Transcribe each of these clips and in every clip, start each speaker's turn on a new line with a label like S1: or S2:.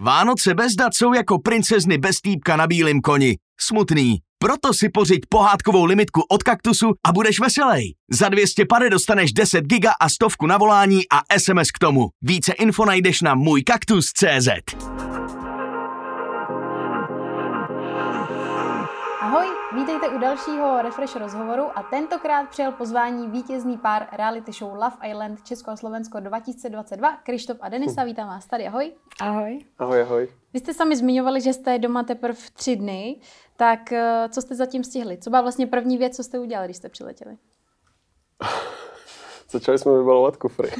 S1: Vánoce bez dat jsou jako princezny bez týpka na bílém koni. Smutný. Proto si pořiď pohádkovou limitku od Kaktusu a budeš veselý. Za 200 pady dostaneš 10 giga a stovku na volání a SMS k tomu. Více info najdeš na můjkaktus.cz.
S2: Ahoj, vítejte u dalšího Refresh rozhovoru a tentokrát přijel pozvání vítězný pár reality show Love Island Česko a Slovensko 2022, Krištof a Denisa, vítám vás tady, ahoj.
S3: Ahoj.
S4: Ahoj, ahoj.
S2: Vy jste sami zmiňovali, že jste doma teprve tři dny, tak eh, co jste zatím stihli? Co byla vlastně první věc, co jste udělali, když jste přiletěli?
S4: Začali jsme vybalovat kufry.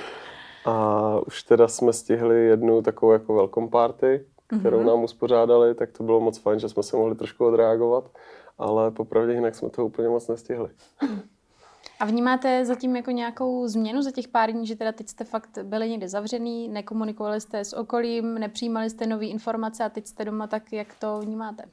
S4: a už teda jsme stihli jednu takovou jako welcome party, kterou mm-hmm. nám uspořádali, tak to bylo moc fajn, že jsme se mohli trošku odreagovat, ale popravdě jinak jsme to úplně moc nestihli.
S2: A vnímáte zatím jako nějakou změnu za těch pár dní, že teda teď jste fakt byli někde zavřený, nekomunikovali jste s okolím, nepřijímali jste nové informace a teď jste doma, tak jak to vnímáte?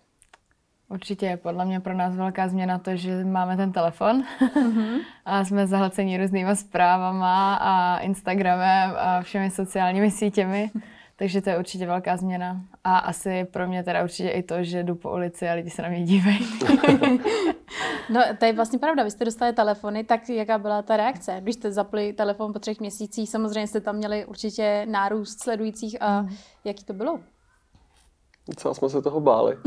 S3: Určitě je podle mě pro nás velká změna to, že máme ten telefon mm-hmm. a jsme zahlceni různýma zprávama a Instagramem a všemi sociálními sítěmi. Takže to je určitě velká změna. A asi pro mě teda určitě i to, že jdu po ulici a lidi se na mě dívají.
S2: no, to je vlastně pravda. Vy jste dostali telefony, tak jaká byla ta reakce? Když jste zapli telefon po třech měsících, samozřejmě jste tam měli určitě nárůst sledujících a mm. jaký to bylo?
S4: Docela jsme se toho báli.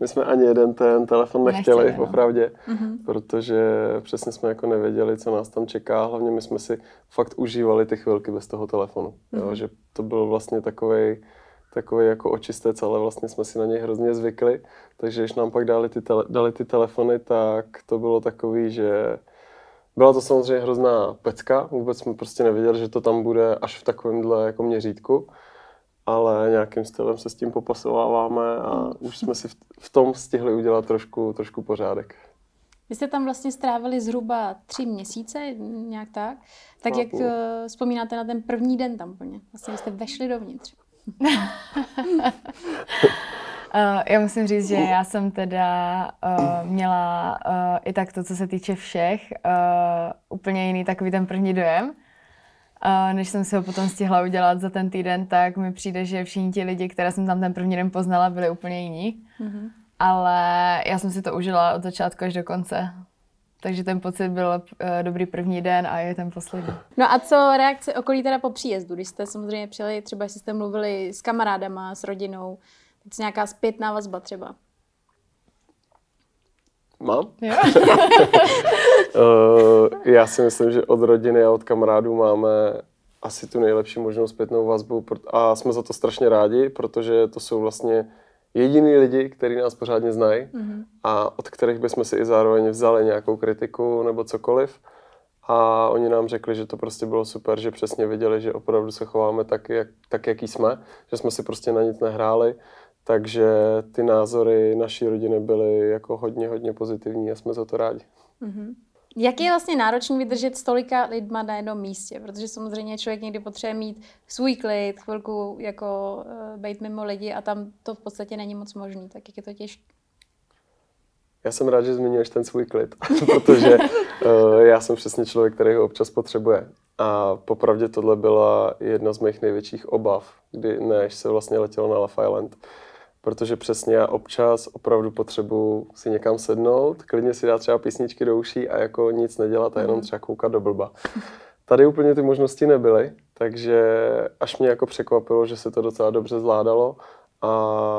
S4: My jsme ani jeden ten telefon nechtěli, nechtěli no. popravdě, mm-hmm. protože přesně jsme jako nevěděli, co nás tam čeká. Hlavně my jsme si fakt užívali ty chvilky bez toho telefonu. Jo, mhm. že to byl vlastně takový takový jako očistec, ale vlastně jsme si na něj hrozně zvykli. Takže když nám pak dali ty, tele, dali ty telefony, tak to bylo takový, že byla to samozřejmě hrozná pecka. Vůbec jsme prostě nevěděli, že to tam bude až v takovémhle jako měřítku ale nějakým stylem se s tím popasováváme a už jsme si v tom stihli udělat trošku, trošku pořádek.
S2: Vy jste tam vlastně strávili zhruba tři měsíce, nějak tak. Tak no, jak uh, vzpomínáte na ten první den tam plně? Vlastně jste vešli dovnitř. uh,
S3: já musím říct, že já jsem teda uh, měla uh, i tak to, co se týče všech, uh, úplně jiný takový ten první dojem. A než jsem si ho potom stihla udělat za ten týden, tak mi přijde, že všichni ti lidi, které jsem tam ten první den poznala, byli úplně jiní. Mm-hmm. Ale já jsem si to užila od začátku až do konce. Takže ten pocit byl uh, dobrý první den a je ten poslední.
S2: No a co reakce okolí teda po příjezdu? Když jste samozřejmě přijeli, třeba jestli jste mluvili s kamarádama, s rodinou, teď nějaká zpětná vazba třeba.
S4: Mám? Jo. uh, já si myslím, že od rodiny a od kamarádů máme asi tu nejlepší možnou zpětnou vazbu a jsme za to strašně rádi, protože to jsou vlastně jediný lidi, kteří nás pořádně znají mm-hmm. a od kterých bychom si i zároveň vzali nějakou kritiku nebo cokoliv. A oni nám řekli, že to prostě bylo super, že přesně viděli, že opravdu se chováme tak, jak, tak jaký jsme, že jsme si prostě na nic nehráli takže ty názory naší rodiny byly jako hodně, hodně pozitivní a jsme za to rádi.
S2: Mm-hmm. Jak je vlastně náročný vydržet stolika lidma na jednom místě? Protože samozřejmě člověk někdy potřebuje mít svůj klid, chvilku jako uh, být mimo lidi a tam to v podstatě není moc možný. Tak jak je to těžké?
S4: Já jsem rád, že zmiňuješ ten svůj klid, protože uh, já jsem přesně člověk, který ho občas potřebuje. A popravdě tohle byla jedna z mých největších obav, kdy než se vlastně letělo na Love Island protože přesně já občas opravdu potřebuji si někam sednout, klidně si dát třeba písničky do uší a jako nic nedělat a jenom mhm. třeba koukat do blba. Tady úplně ty možnosti nebyly, takže až mě jako překvapilo, že se to docela dobře zvládalo a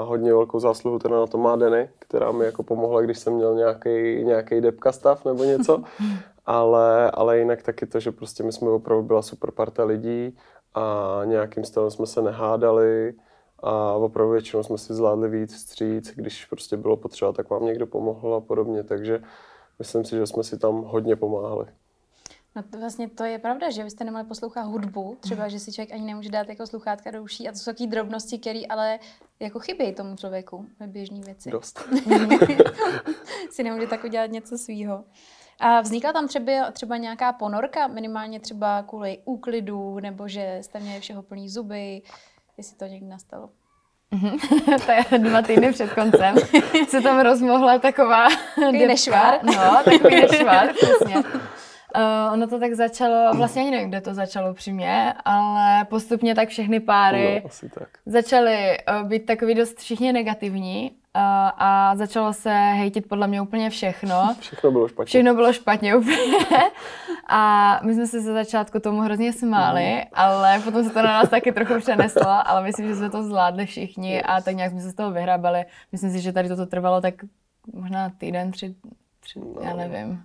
S4: hodně velkou zásluhu teda na to má Denny, která mi jako pomohla, když jsem měl nějaký, nějaký depka stav nebo něco, ale, ale jinak taky to, že prostě my jsme opravdu byla super parta lidí a nějakým stylem jsme se nehádali, a opravdu většinou jsme si zvládli víc vstříc, když prostě bylo potřeba, tak vám někdo pomohl a podobně, takže myslím si, že jsme si tam hodně pomáhali.
S2: No to vlastně to je pravda, že vy jste nemohli poslouchat hudbu, třeba, že si člověk ani nemůže dát jako sluchátka do uší a to jsou takové drobnosti, které ale jako chybějí tomu člověku ve běžné věci.
S4: Dost.
S2: si nemůže tak udělat něco svýho. A vznikla tam třeba, třeba nějaká ponorka, minimálně třeba kvůli úklidu, nebo že jste měli všeho plný zuby, jestli to někdy nastalo.
S3: Mhm. to je dva týdny před koncem se tam rozmohla taková
S2: takový nešvar.
S3: No, takový nešvar, přesně. Uh, ono to tak začalo, vlastně ani nevím, kde to začalo při mě, ale postupně tak všechny páry
S4: No, asi tak.
S3: začaly uh, být takový dost všichni negativní a začalo se hejtit podle mě úplně všechno.
S4: Všechno bylo špatně.
S3: Všechno bylo špatně úplně. A my jsme se ze začátku tomu hrozně smáli, ale potom se to na nás taky trochu přeneslo, ale myslím, že jsme to zvládli všichni a tak nějak jsme se z toho vyhrabali. Myslím si, že tady toto trvalo tak možná týden, tři, tři já nevím.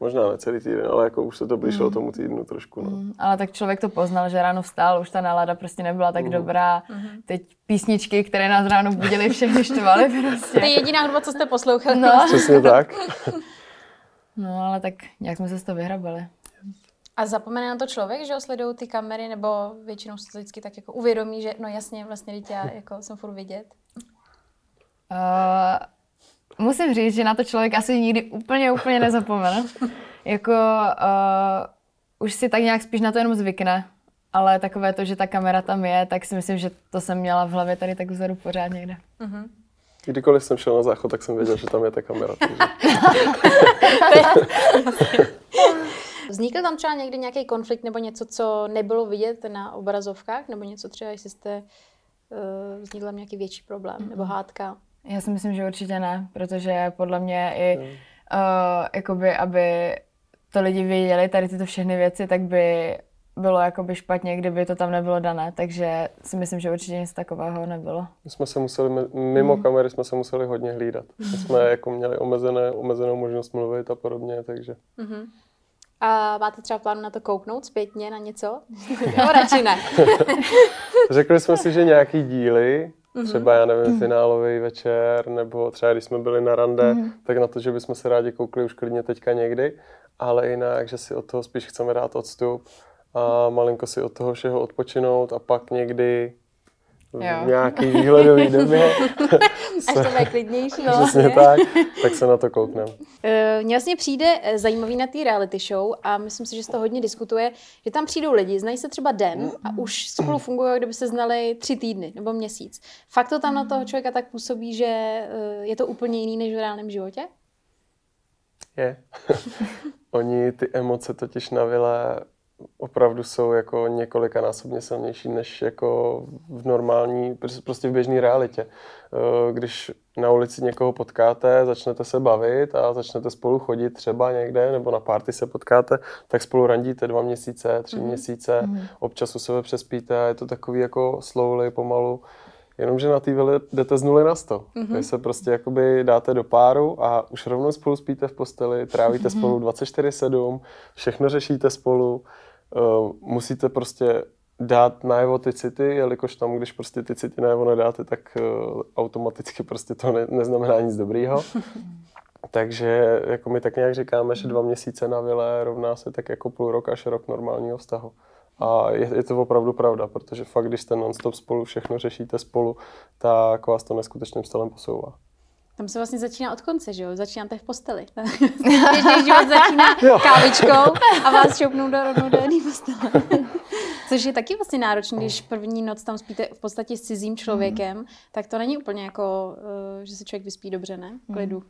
S4: Možná ne celý týden, ale jako už se to blížilo tomu týdnu trošku. No.
S3: Mm, Ale tak člověk to poznal, že ráno vstál, už ta nálada prostě nebyla tak dobrá. Teď písničky, které nás ráno budily, všechny štvaly
S2: To je
S3: prostě.
S2: jediná hudba, co jste poslouchali.
S3: No.
S4: Přesně tak.
S3: No ale tak nějak jsme se z toho vyhrabali.
S2: A zapomene na to člověk, že ho sledují ty kamery, nebo většinou se to vždycky tak jako uvědomí, že no jasně, vlastně teď já jako jsem furt vidět.
S3: Uh, musím říct, že na to člověk asi nikdy úplně, úplně nezapomene. jako uh, už si tak nějak spíš na to jenom zvykne. Ale takové to, že ta kamera tam je, tak si myslím, že to jsem měla v hlavě tady tak vzadu pořád někde.
S4: Kdykoliv jsem šel na záchod, tak jsem věděl, že tam je ta kamera. Takže
S2: Vznikl tam třeba někdy nějaký konflikt nebo něco, co nebylo vidět na obrazovkách, nebo něco třeba, jestli jste uh, vznikl tam nějaký větší problém, nebo hádka?
S3: Já si myslím, že určitě ne, protože podle mě i, uh, jakoby, aby to lidi věděli, tady tyto všechny věci, tak by bylo jakoby špatně, kdyby to tam nebylo dané, takže si myslím, že určitě nic takového nebylo.
S4: my jsme se museli, mimo kamery jsme se museli hodně hlídat. My jsme jako měli omezené, omezenou možnost mluvit a podobně, takže
S2: A máte třeba plán na to kouknout zpětně na něco? no, radši ne.
S4: Řekli jsme si, že nějaký díly, třeba já nevím, finálový večer, nebo třeba když jsme byli na rande, tak na to, že bychom se rádi koukli už klidně teďka někdy, ale jinak, že si od toho spíš chceme dát odstup a malinko si od toho všeho odpočinout a pak někdy
S3: Jo.
S4: nějaký výhledový době,
S2: Až to bude klidnější.
S4: přesně tak, tak se na to koukneme.
S2: Eh, Mně vlastně přijde eh, zajímavý na té reality show a myslím si, že se to hodně diskutuje, že tam přijdou lidi, znají se třeba den a už spolu fungují, kdyby se znali tři týdny nebo měsíc. Fakt to tam na toho člověka tak působí, že eh, je to úplně jiný než v reálném životě?
S4: Je. Oni ty emoce totiž na vile opravdu jsou jako několikanásobně silnější než jako v normální, pr- prostě v běžné realitě. Eh, Když na ulici někoho potkáte, začnete se bavit a začnete spolu chodit třeba někde, nebo na párty se potkáte, tak spolu randíte dva měsíce, tři měsíce, občas u sebe přespíte a je to takový jako slowly, pomalu. Jenomže na té vile jdete z nuly na sto. Mm-hmm. Vy se prostě jakoby dáte do páru a už rovnou spolu spíte v posteli, trávíte mm-hmm. spolu 24-7, všechno řešíte spolu. Uh, musíte prostě dát najevo ty city, jelikož tam, když prostě ty city najevo nedáte, tak uh, automaticky prostě to ne, neznamená nic dobrýho. Takže jako my tak nějak říkáme, že dva měsíce na vile rovná se tak jako půl rok až rok normálního vztahu. A je, je to opravdu pravda, protože fakt, když jste non-stop spolu, všechno řešíte spolu, tak vás to neskutečným stylem posouvá.
S2: Tam se vlastně začíná od konce, že jo? Začínáte v posteli. Běžný život začíná
S4: Jo.
S2: kávičkou a vás šoupnou do rovnou do jedné postele. Což je taky vlastně náročné, když první noc tam spíte v podstatě s cizím člověkem, tak to není úplně jako, eh, že se člověk vyspí dobře, ne? Klidu.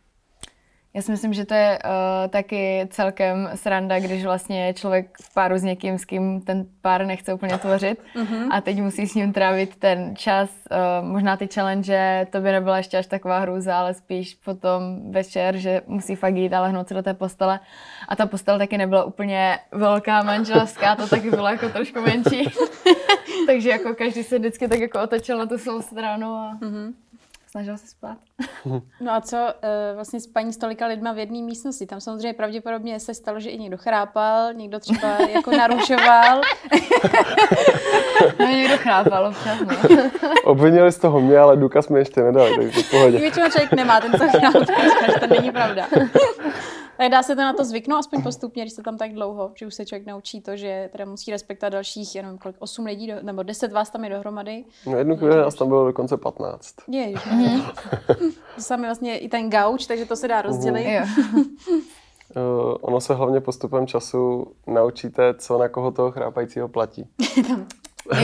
S3: Já si myslím, že to je uh, taky celkem sranda, když vlastně člověk v páru s někým, s kým ten pár nechce úplně tvořit mm-hmm. a teď musí s ním trávit ten čas. Uh, možná ty challenge, to by nebyla ještě až taková hrůza, ale spíš potom večer, že musí fakt jít a lehnout se do té postele. A ta postel taky nebyla úplně velká manželská, to taky bylo jako trošku menší. Takže jako každý se vždycky tak jako otočil na tu svou stranu a mm-hmm. Snažil se spát.
S2: No a co eh, vlastně s paní s tolika lidma v jedné místnosti? Tam samozřejmě pravděpodobně se stalo, že i někdo chrápal, někdo třeba jako narušoval.
S3: No někdo chrápal občas, no.
S4: Obvinili z toho mě, ale důkaz mi ještě nedali, takže v pohodě.
S2: Většinou člověk nemá ten, co chrápal, že to není pravda. Tak dá se to na to zvyknout aspoň postupně, když jste tam tak dlouho, že už se člověk naučí to, že teda musí respektovat dalších, jenom kolik, 8 lidí, do, nebo 10 vás tam je dohromady.
S4: No jednu chvíli nás tam bylo dokonce 15.
S2: Je, sami vlastně i ten gauč, takže to se dá rozdělit.
S3: Jo.
S4: Uh, ono se hlavně postupem času naučíte, co na koho toho chrápajícího platí.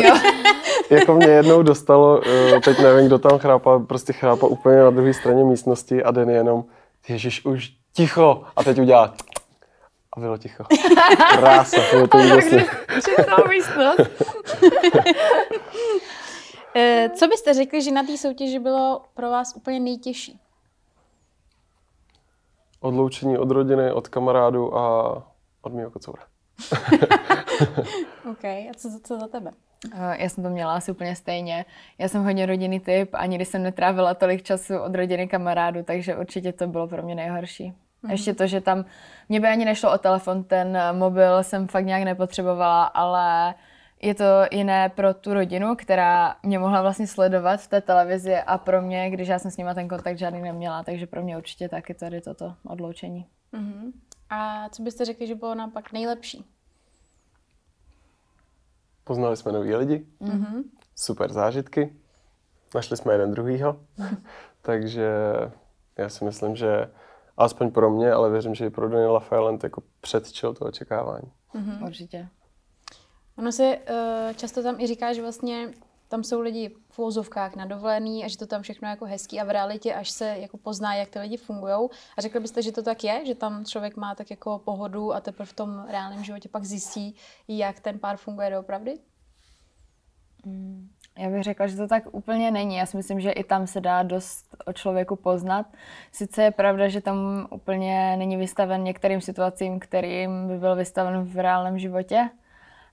S3: jo.
S4: jako mě jednou dostalo, uh, teď nevím, kdo tam chrápal, prostě chrápal úplně na druhé straně místnosti a den jenom, ježiš, už ticho. A teď udělá A bylo ticho. Krása, bylo to úžasné.
S3: Místnost.
S2: Eh, Co byste řekli, že na té soutěži bylo pro vás úplně nejtěžší?
S4: Odloučení od rodiny, od kamarádu a od mého kocoura.
S2: OK, a co, co za tebe?
S3: Eh, Já jsem to měla asi úplně stejně. Já jsem hodně rodinný typ a nikdy jsem netrávila tolik času od rodiny kamarádu, takže určitě to bylo pro mě nejhorší. Mm-hmm. Ještě to, že tam mě by ani nešlo o telefon, ten eh, mobil jsem fakt nějak nepotřebovala, ale je to jiné pro tu rodinu, která mě mohla vlastně sledovat v té televizi a pro mě, když já jsem s nima ten kontakt žádný neměla, takže pro mě určitě taky tady toto odloučení.
S2: Mhm. A co byste řekli, že bylo naopak nejlepší?
S4: Poznali jsme nový lidi,
S2: Mhm.
S4: super zážitky, našli jsme jeden druhýho, takže já si myslím, že aspoň pro mě, ale věřím, že i pro Daniela Feiland jako předčil to očekávání.
S3: Mm. Určitě.
S2: Ono se uh, často tam i říká, že vlastně tam jsou lidi v úvozovkách na dovolený a že to tam všechno je jako hezký a v realitě až se jako pozná, jak ty lidi fungují. A řekli byste, že to tak je, že tam člověk má tak jako pohodu a teprve v tom reálném životě pak zjistí, jak ten pár funguje doopravdy?
S3: Já bych řekla, že to tak úplně není. Já si myslím, že i tam se dá dost o člověku poznat. Sice je pravda, že tam úplně není vystaven některým situacím, kterým by byl vystaven v reálném životě,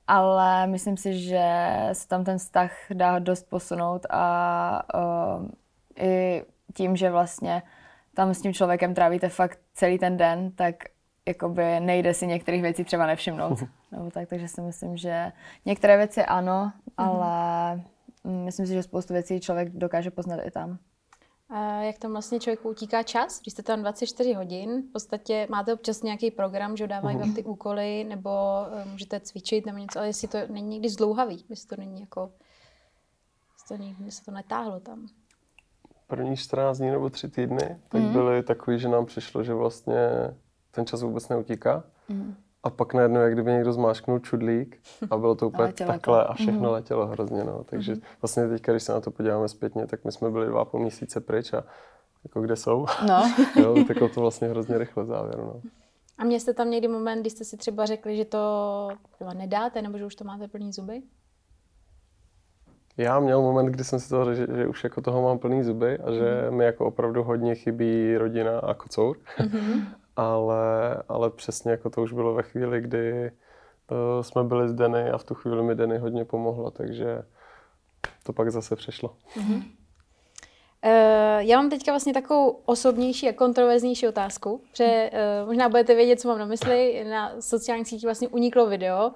S3: ale myslím si, že se tam ten vztah dá dost posunout a uh, i tím, že vlastně tam s tím člověkem trávíte fakt celý ten den, tak jakoby nejde si některých věcí třeba nevšimnout. Nebo tak, takže si myslím, že některé věci ano, ale mm, myslím si, že spoustu věcí člověk dokáže poznat i tam.
S2: A jak tam vlastně člověku utíká čas, když jste tam 24 hodin, v podstatě máte občas nějaký program, že dávají vám ty úkoly, nebo eh, můžete cvičit nebo něco, ale jestli to není někdy zdlouhavý, jestli to není jako, jestli to, někdy se to netáhlo tam.
S4: První 14 dní nebo 3 týdny, tak byly takový, že nám přišlo, že vlastně ten čas vůbec neutíká. A pak najednou, jak kdyby někdo zmáčknul čudlík a bylo to úplně
S3: to.
S4: takhle a všechno letělo hrozně. No. Takže vlastně teďka, když se na to podíváme zpětně, tak my jsme byli dva a půl měsíce pryč a jako kde jsou?
S3: No.
S4: jo, tak to vlastně hrozně rychle závěr. No.
S2: A měli jste tam někdy moment, kdy jste si třeba řekli, že to třeba nedáte, nebo že už to máte plný zuby?
S4: Já měl moment, kdy jsem si toho řekl, že, že už jako toho mám plný zuby a že mi jako opravdu hodně chybí rodina a kocour. ale, ale přesně jako to už bylo ve chvíli, kdy uh, jsme byli s Denny a v tu chvíli mi Denny hodně pomohla, takže to pak zase přešlo.
S2: Uh, já mám teďka vlastně takovou osobnější a kontroverznější otázku, že uh, možná budete vědět, co mám na mysli. Na sociálních sítích vlastně uniklo video, uh,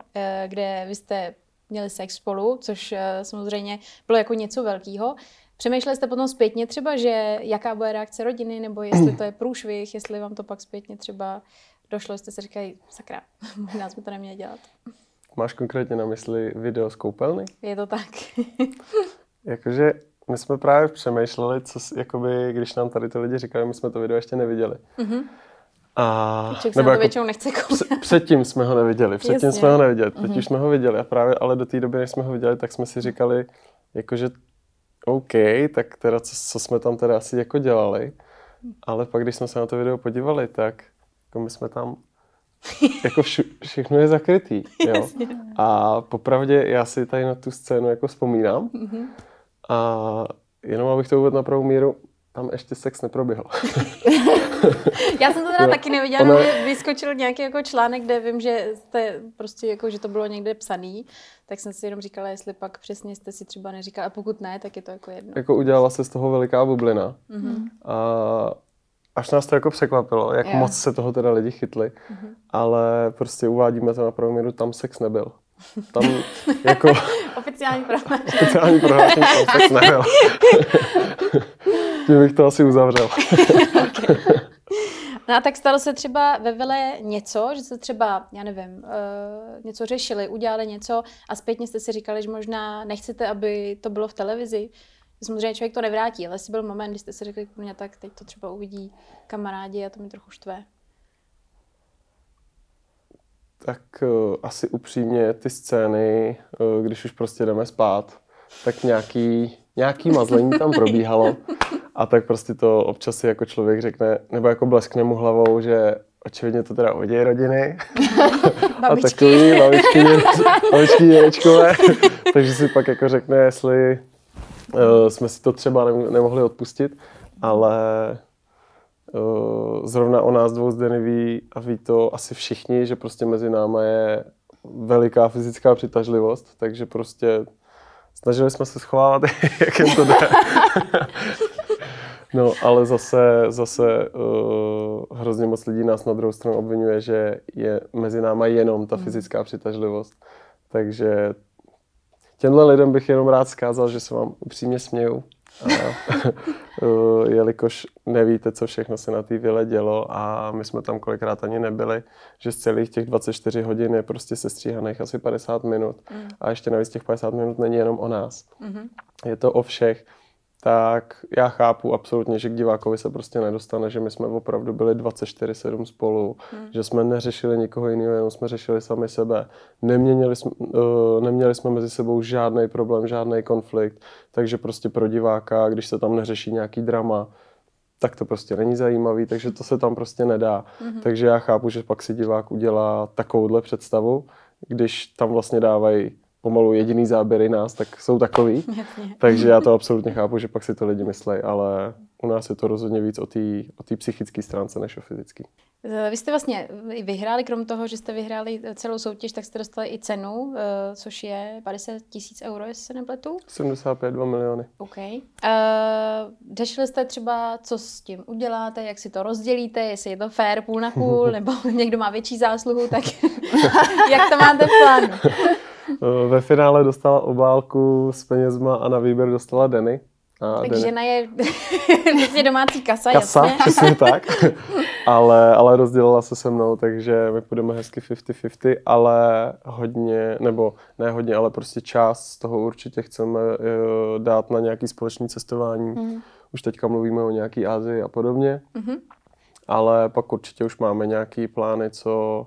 S2: kde vy jste měli sex spolu, což samozřejmě bylo jako něco velkého. Přemýšleli jste potom zpětně třeba, že jaká bude reakce rodiny, nebo jestli to je průšvih, jestli vám to pak zpětně třeba došlo, jste si říkali, sakra, možná jsme to neměli dělat.
S4: Máš konkrétně na mysli video z koupelny?
S2: Je to tak.
S4: Jakože my jsme právě přemýšleli, co, jakoby, když nám tady ty lidi říkali, my jsme to video ještě neviděli.
S2: Mhm.
S4: A,
S2: Člověk se na to většinou nechce koukat.
S4: Předtím jsme ho neviděli, předtím
S2: Jasně.
S4: Jsme ho neviděli, teď už jsme ho viděli a právě ale do té doby, než jsme ho viděli, tak jsme si říkali, jakože OK, tak teda co, co jsme tam teda asi jako dělali, ale pak když jsme se na to video podívali, tak jako my jsme tam, jako všu, všechno je zakrytý, jo. A popravdě já si tady na tu scénu jako vzpomínám
S2: Mhm.
S4: a jenom abych to uvedl na pravou míru, tam ještě sex neproběhl.
S2: Já jsem to teda
S4: Jo.
S2: taky neviděla, mě vyskočil nějaký jako článek, kde vím, že jste prostě jako, že to bylo někde psaný, tak jsem si jenom říkala, jestli pak přesně jste si třeba neříkala, a pokud ne, tak je to jako jedno.
S4: jako udělala se z toho veliká bublina.
S2: Mhm.
S4: A až nás to jako překvapilo, jak
S3: Jo.
S4: moc se toho teda lidi chytli,
S2: Mhm.
S4: ale prostě uvádíme to na pravou míru, tam sex nebyl. Tam jako
S2: Oficiální pravda.
S4: speciální prohlášení, tam sex nebyl. Tím bych to asi uzavřel.
S2: No a tak stalo se třeba ve Vile něco, že jste třeba, já nevím, uh, něco řešili, udělali něco a zpětně jste si říkali, že možná nechcete, aby to bylo v televizi. Samozřejmě člověk to nevrátí, ale jestli byl moment, kdy jste si řekli, mě tak teď to třeba uvidí kamarádi a to mi trochu štve.
S4: Tak uh, asi upřímně ty scény, uh, když už prostě jdeme spát, tak nějaký, nějaký mazlení tam probíhalo. A tak prostě to občas si jako člověk řekne, nebo jako bleskne mu hlavou, že očividně to teda oděj rodiny. a takový babičky, babičky dědečkové. Takže si pak jako řekne, jestli uh, jsme si to třeba nem- nemohli odpustit, ale uh, zrovna o nás dvou zde neví a ví to asi všichni, že prostě mezi náma je veliká fyzická přitažlivost, takže prostě snažili jsme se schovávat, jak jen to jde. No, ale zase, zase uh, hrozně moc lidí nás na druhou stranu obvinuje, že je mezi náma jenom ta fyzická přitažlivost. Takže těmhle lidem bych jenom rád zkázal, že se vám upřímně směju. Uh, jelikož nevíte, co všechno se na té vile dělo a my jsme tam kolikrát ani nebyli, že z celých těch 24 hodin je prostě sestříhaných asi 50 minut
S2: Mm.
S4: a ještě navíc těch 50 minut není jenom o nás
S2: Mhm.
S4: je to o všech, tak já chápu absolutně, že k divákovi se prostě nedostane, že my jsme opravdu byli 24-7 spolu,
S2: Hmm.
S4: že jsme neřešili nikoho jiného, jenom jsme řešili sami sebe. Neměnili jsme, uh, neměli jsme mezi sebou žádný problém, žádný konflikt, takže prostě pro diváka, když se tam neřeší nějaký drama, tak to prostě není zajímavý, takže to se tam prostě nedá.
S2: Mhm.
S4: Takže já chápu, že pak si divák udělá takovouhle představu, když tam vlastně dávají pomalu jediný záběry nás, tak jsou takový.
S2: Jasně.
S4: Takže já to absolutně chápu, že pak si to lidi myslej, ale u nás je to rozhodně víc o té o té psychické stránce než o fyzické.
S2: Eh, Vy jste vlastně i vyhráli, krom toho, že jste vyhráli celou soutěž, tak jste dostali i cenu, eh, což je 50 tisíc euro, jestli se nepletu.
S4: 75, 2 miliony.
S2: OK. Uh, řešili jste třeba, co s tím uděláte, jak si to rozdělíte, jestli je to fair půl na půl, nebo někdo má větší zásluhu, tak jak to máte v plánu?
S4: Eh, Ve finále dostala obálku s penězma a na výběr dostala Denny. A
S2: Tak
S4: Denny-
S2: žena je vlastně domácí kasa,
S4: Kasa,
S2: jasně.
S4: přesně tak. ale, ale rozdělila se se mnou, takže my půjdeme hezky 50-50, ale hodně, nebo ne hodně, ale prostě část z toho určitě chceme eh, dát na nějaký společný cestování.
S2: Mhm.
S4: Už teďka mluvíme o nějaký Asii a podobně.
S2: Mhm.
S4: ale pak určitě už máme nějaký plány, co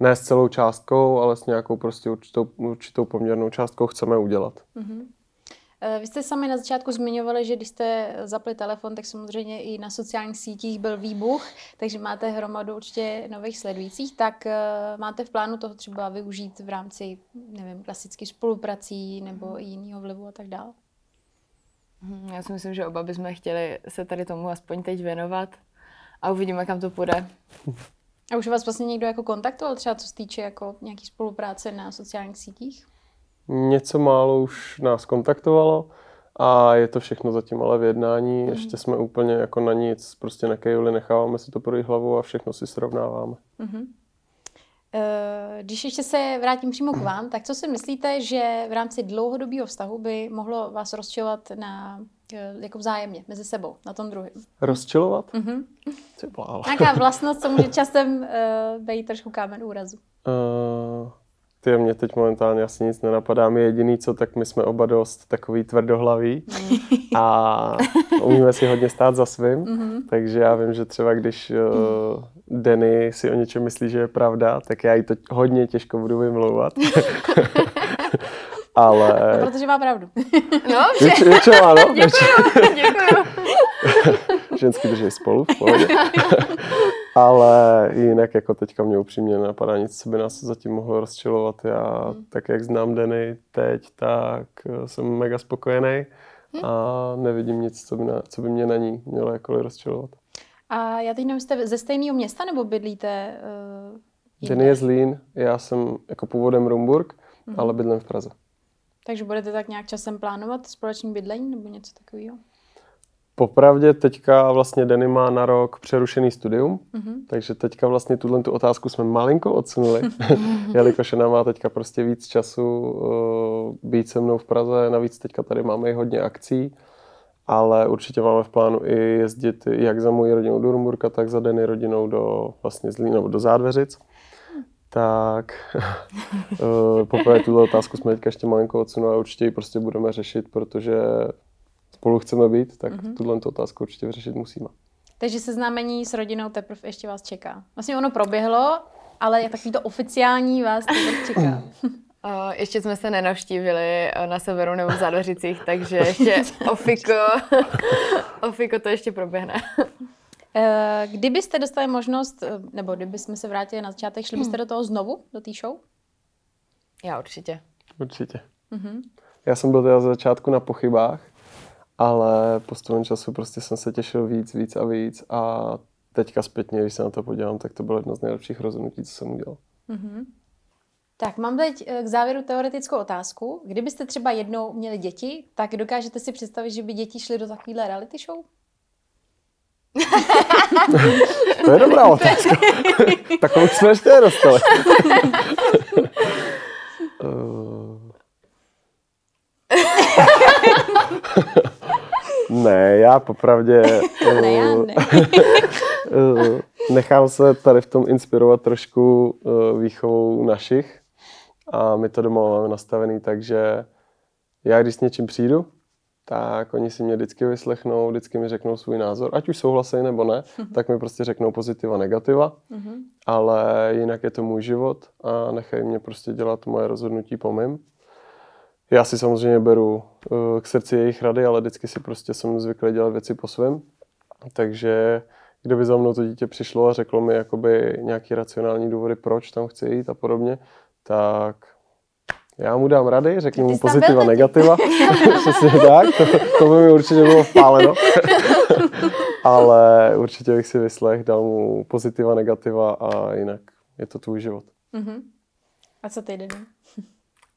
S4: ne s celou částkou, ale s nějakou prostě určitou, určitou poměrnou částkou chceme udělat.
S2: Mhm. Eh, Vy jste sami na začátku zmiňovali, že když jste zapli telefon, tak samozřejmě i na sociálních sítích byl výbuch, takže máte hromadu určitě nových sledujících. Tak eh, máte v plánu toho třeba využít v rámci, nevím, klasických spoluprací nebo i jiného vlivu a tak dále?
S3: Hm, Já si myslím, že oba bychom chtěli se tady tomu aspoň teď věnovat a uvidíme, kam to půjde.
S2: A už vás vlastně někdo jako kontaktoval, třeba co se týče jako nějaký spolupráce na sociálních sítích?
S4: Něco málo už nás kontaktovalo a je to všechno zatím ale v jednání. Ještě jsme úplně jako na nic prostě nekejuli, necháváme si to projít hlavu a všechno si srovnáváme.
S2: Mhm. Eh, Když ještě se vrátím přímo k vám, tak co si myslíte, že v rámci dlouhodobého vztahu by mohlo vás rozčilovat na, jako vzájemně, mezi sebou, na tom druhém?
S4: Rozčilovat?
S2: Mhm. Nějaká vlastnost, co může časem uh, být trošku kámen úrazu.
S4: Uh, ty mě teď momentálně asi nic nenapadá. My jediný, co tak my jsme oba dost takový tvrdohlaví a umíme si hodně stát za svým.
S2: Mhm.
S4: Takže já vím, že třeba když uh, Denny si o něčem myslí, že je pravda, tak já jí to hodně těžko budu vymlouvat. Ale
S2: Protože má pravdu.
S3: No,
S4: větši, většinou ano, většinou,
S3: děkuji.
S4: ženský drží spolu v pohodě. Ale jinak jako teďka mě upřímně nenapadá nic, co by nás zatím mohlo rozčilovat. Já tak, jak znám Denny teď, tak eh, jsem mega spokojený a nevidím nic, co by, na, co by mě na ní mělo jakkoliv rozčilovat.
S2: A já teď nevím, jste ze stejného města nebo bydlíte uh,
S4: Denny je z Lín, já jsem jako původem Rumburg, ale bydlím v Praze.
S2: Takže budete tak nějak časem plánovat společný bydlení nebo něco takového?
S4: Popravdě teďka vlastně Denny má na rok přerušený studium,
S2: Mhm.
S4: takže teďka vlastně tuhle tu otázku jsme malinko odsunuli, jelikož ona má teďka prostě víc času uh, být se mnou v Praze, navíc teďka tady máme i hodně akcí, ale určitě máme v plánu i jezdit jak za mojí rodinou do Rumburka, tak za Denny rodinou do vlastně Zlín, nebo do Zádveřic. Tak uh, poprvé tuhle otázku jsme teďka ještě malinko odsunuli a určitě ji prostě budeme řešit, protože spolu chceme být, tak mm-hmm. tuhle tu otázku určitě vyřešit musíme.
S2: Takže seznámení s rodinou teprve ještě vás čeká. Vlastně ono proběhlo, ale jak takový to oficiální vás teprve čeká.
S3: Uh, ještě jsme se nenavštívili uh, na severu nebo v Zádvořicích, takže ještě ofiko, ofiko to ještě proběhne.
S2: Eh, Kdybyste dostali možnost, eh, nebo kdybychom se vrátili na začátek, šli byste do toho znovu, do té show?
S3: Já určitě.
S4: Určitě.
S2: Mhm.
S4: Já jsem byl teda za začátku na pochybách, ale postupem času prostě jsem se těšil víc, víc a víc a teďka zpětně, když se na to podívám, tak to bylo jedno z nejlepších rozhodnutí, co jsem udělal.
S2: Tak mám teď eh, k závěru teoretickou otázku. Kdybyste třeba jednou měli děti, tak dokážete si představit, že by děti šly do takovéhle reality show?
S4: To je dobrá otázka. Takovou jsme ještě nedostali. Eh. ne, já popravdě
S2: Ne, já
S4: eh,
S2: ne.
S4: eh, nechám se tady v tom inspirovat trošku eh, výchovou našich a my to doma máme nastavený, takže já když s něčím přijdu, tak oni si mě vždycky vyslechnou, vždycky mi řeknou svůj názor, ať už souhlasí nebo ne, tak mi prostě řeknou pozitiva, negativa,
S2: Mhm.
S4: ale jinak je to můj život a nechají mě prostě dělat moje rozhodnutí po mým. Já si samozřejmě beru eh, k srdci jejich rady, ale vždycky si prostě jsem zvyklý dělat věci po svém. Takže kdyby za mnou to dítě přišlo a řeklo mi jakoby nějaký racionální důvody, proč tam chci jít a podobně, tak já mu dám rady, řeknu mu pozitiva, negativa. Přesně tak, to, to by mi určitě bylo vpáleno. Ale určitě bych si vyslech, dal mu pozitiva, negativa a jinak je to tvůj život.
S2: Mhm. A co ty, Denny?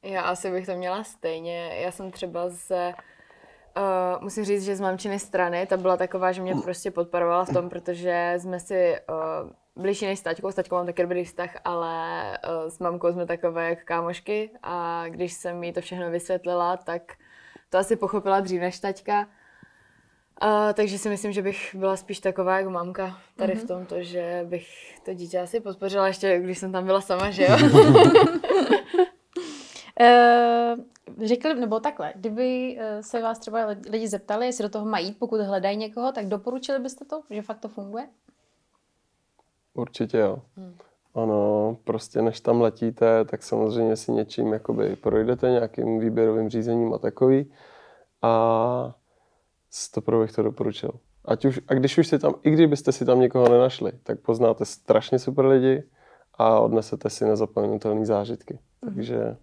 S3: Já asi bych to měla stejně. Já jsem třeba z Uh, musím říct, že z mamčiny strany ta byla taková, že mě prostě podporovala v tom, protože jsme si uh, blížší než s taťkou, s taťkou mám taky dobrý vztah, ale uh, s mamkou jsme takové jak kámošky a když jsem jí to všechno vysvětlila, tak to asi pochopila dřív než taťka. Uh, takže si myslím, že bych byla spíš taková jako mamka tady v tomto, že bych to dítě asi podpořila ještě, když jsem tam byla sama, že jo?
S2: Uh, řekli, nebo takhle, kdyby eh, se vás třeba lidi zeptali, jestli do toho mají jít, pokud hledají někoho, tak doporučili byste to, že fakt to funguje?
S4: Určitě jo. Ano, prostě než tam letíte, tak samozřejmě si něčím jakoby projdete, nějakým výběrovým řízením a takový. A stoprve bych to doporučil. Ať už, a když už si tam, i kdybyste si tam někoho nenašli, tak poznáte strašně super lidi a odnesete si nezapomenutelné zážitky. Takže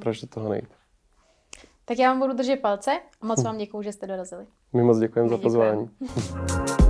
S4: proč do toho nejít?
S2: Tak já vám budu držet palce a moc vám děkuju, že jste dorazili.
S4: My moc děkujeme za
S3: Děkujeme.
S4: pozvání.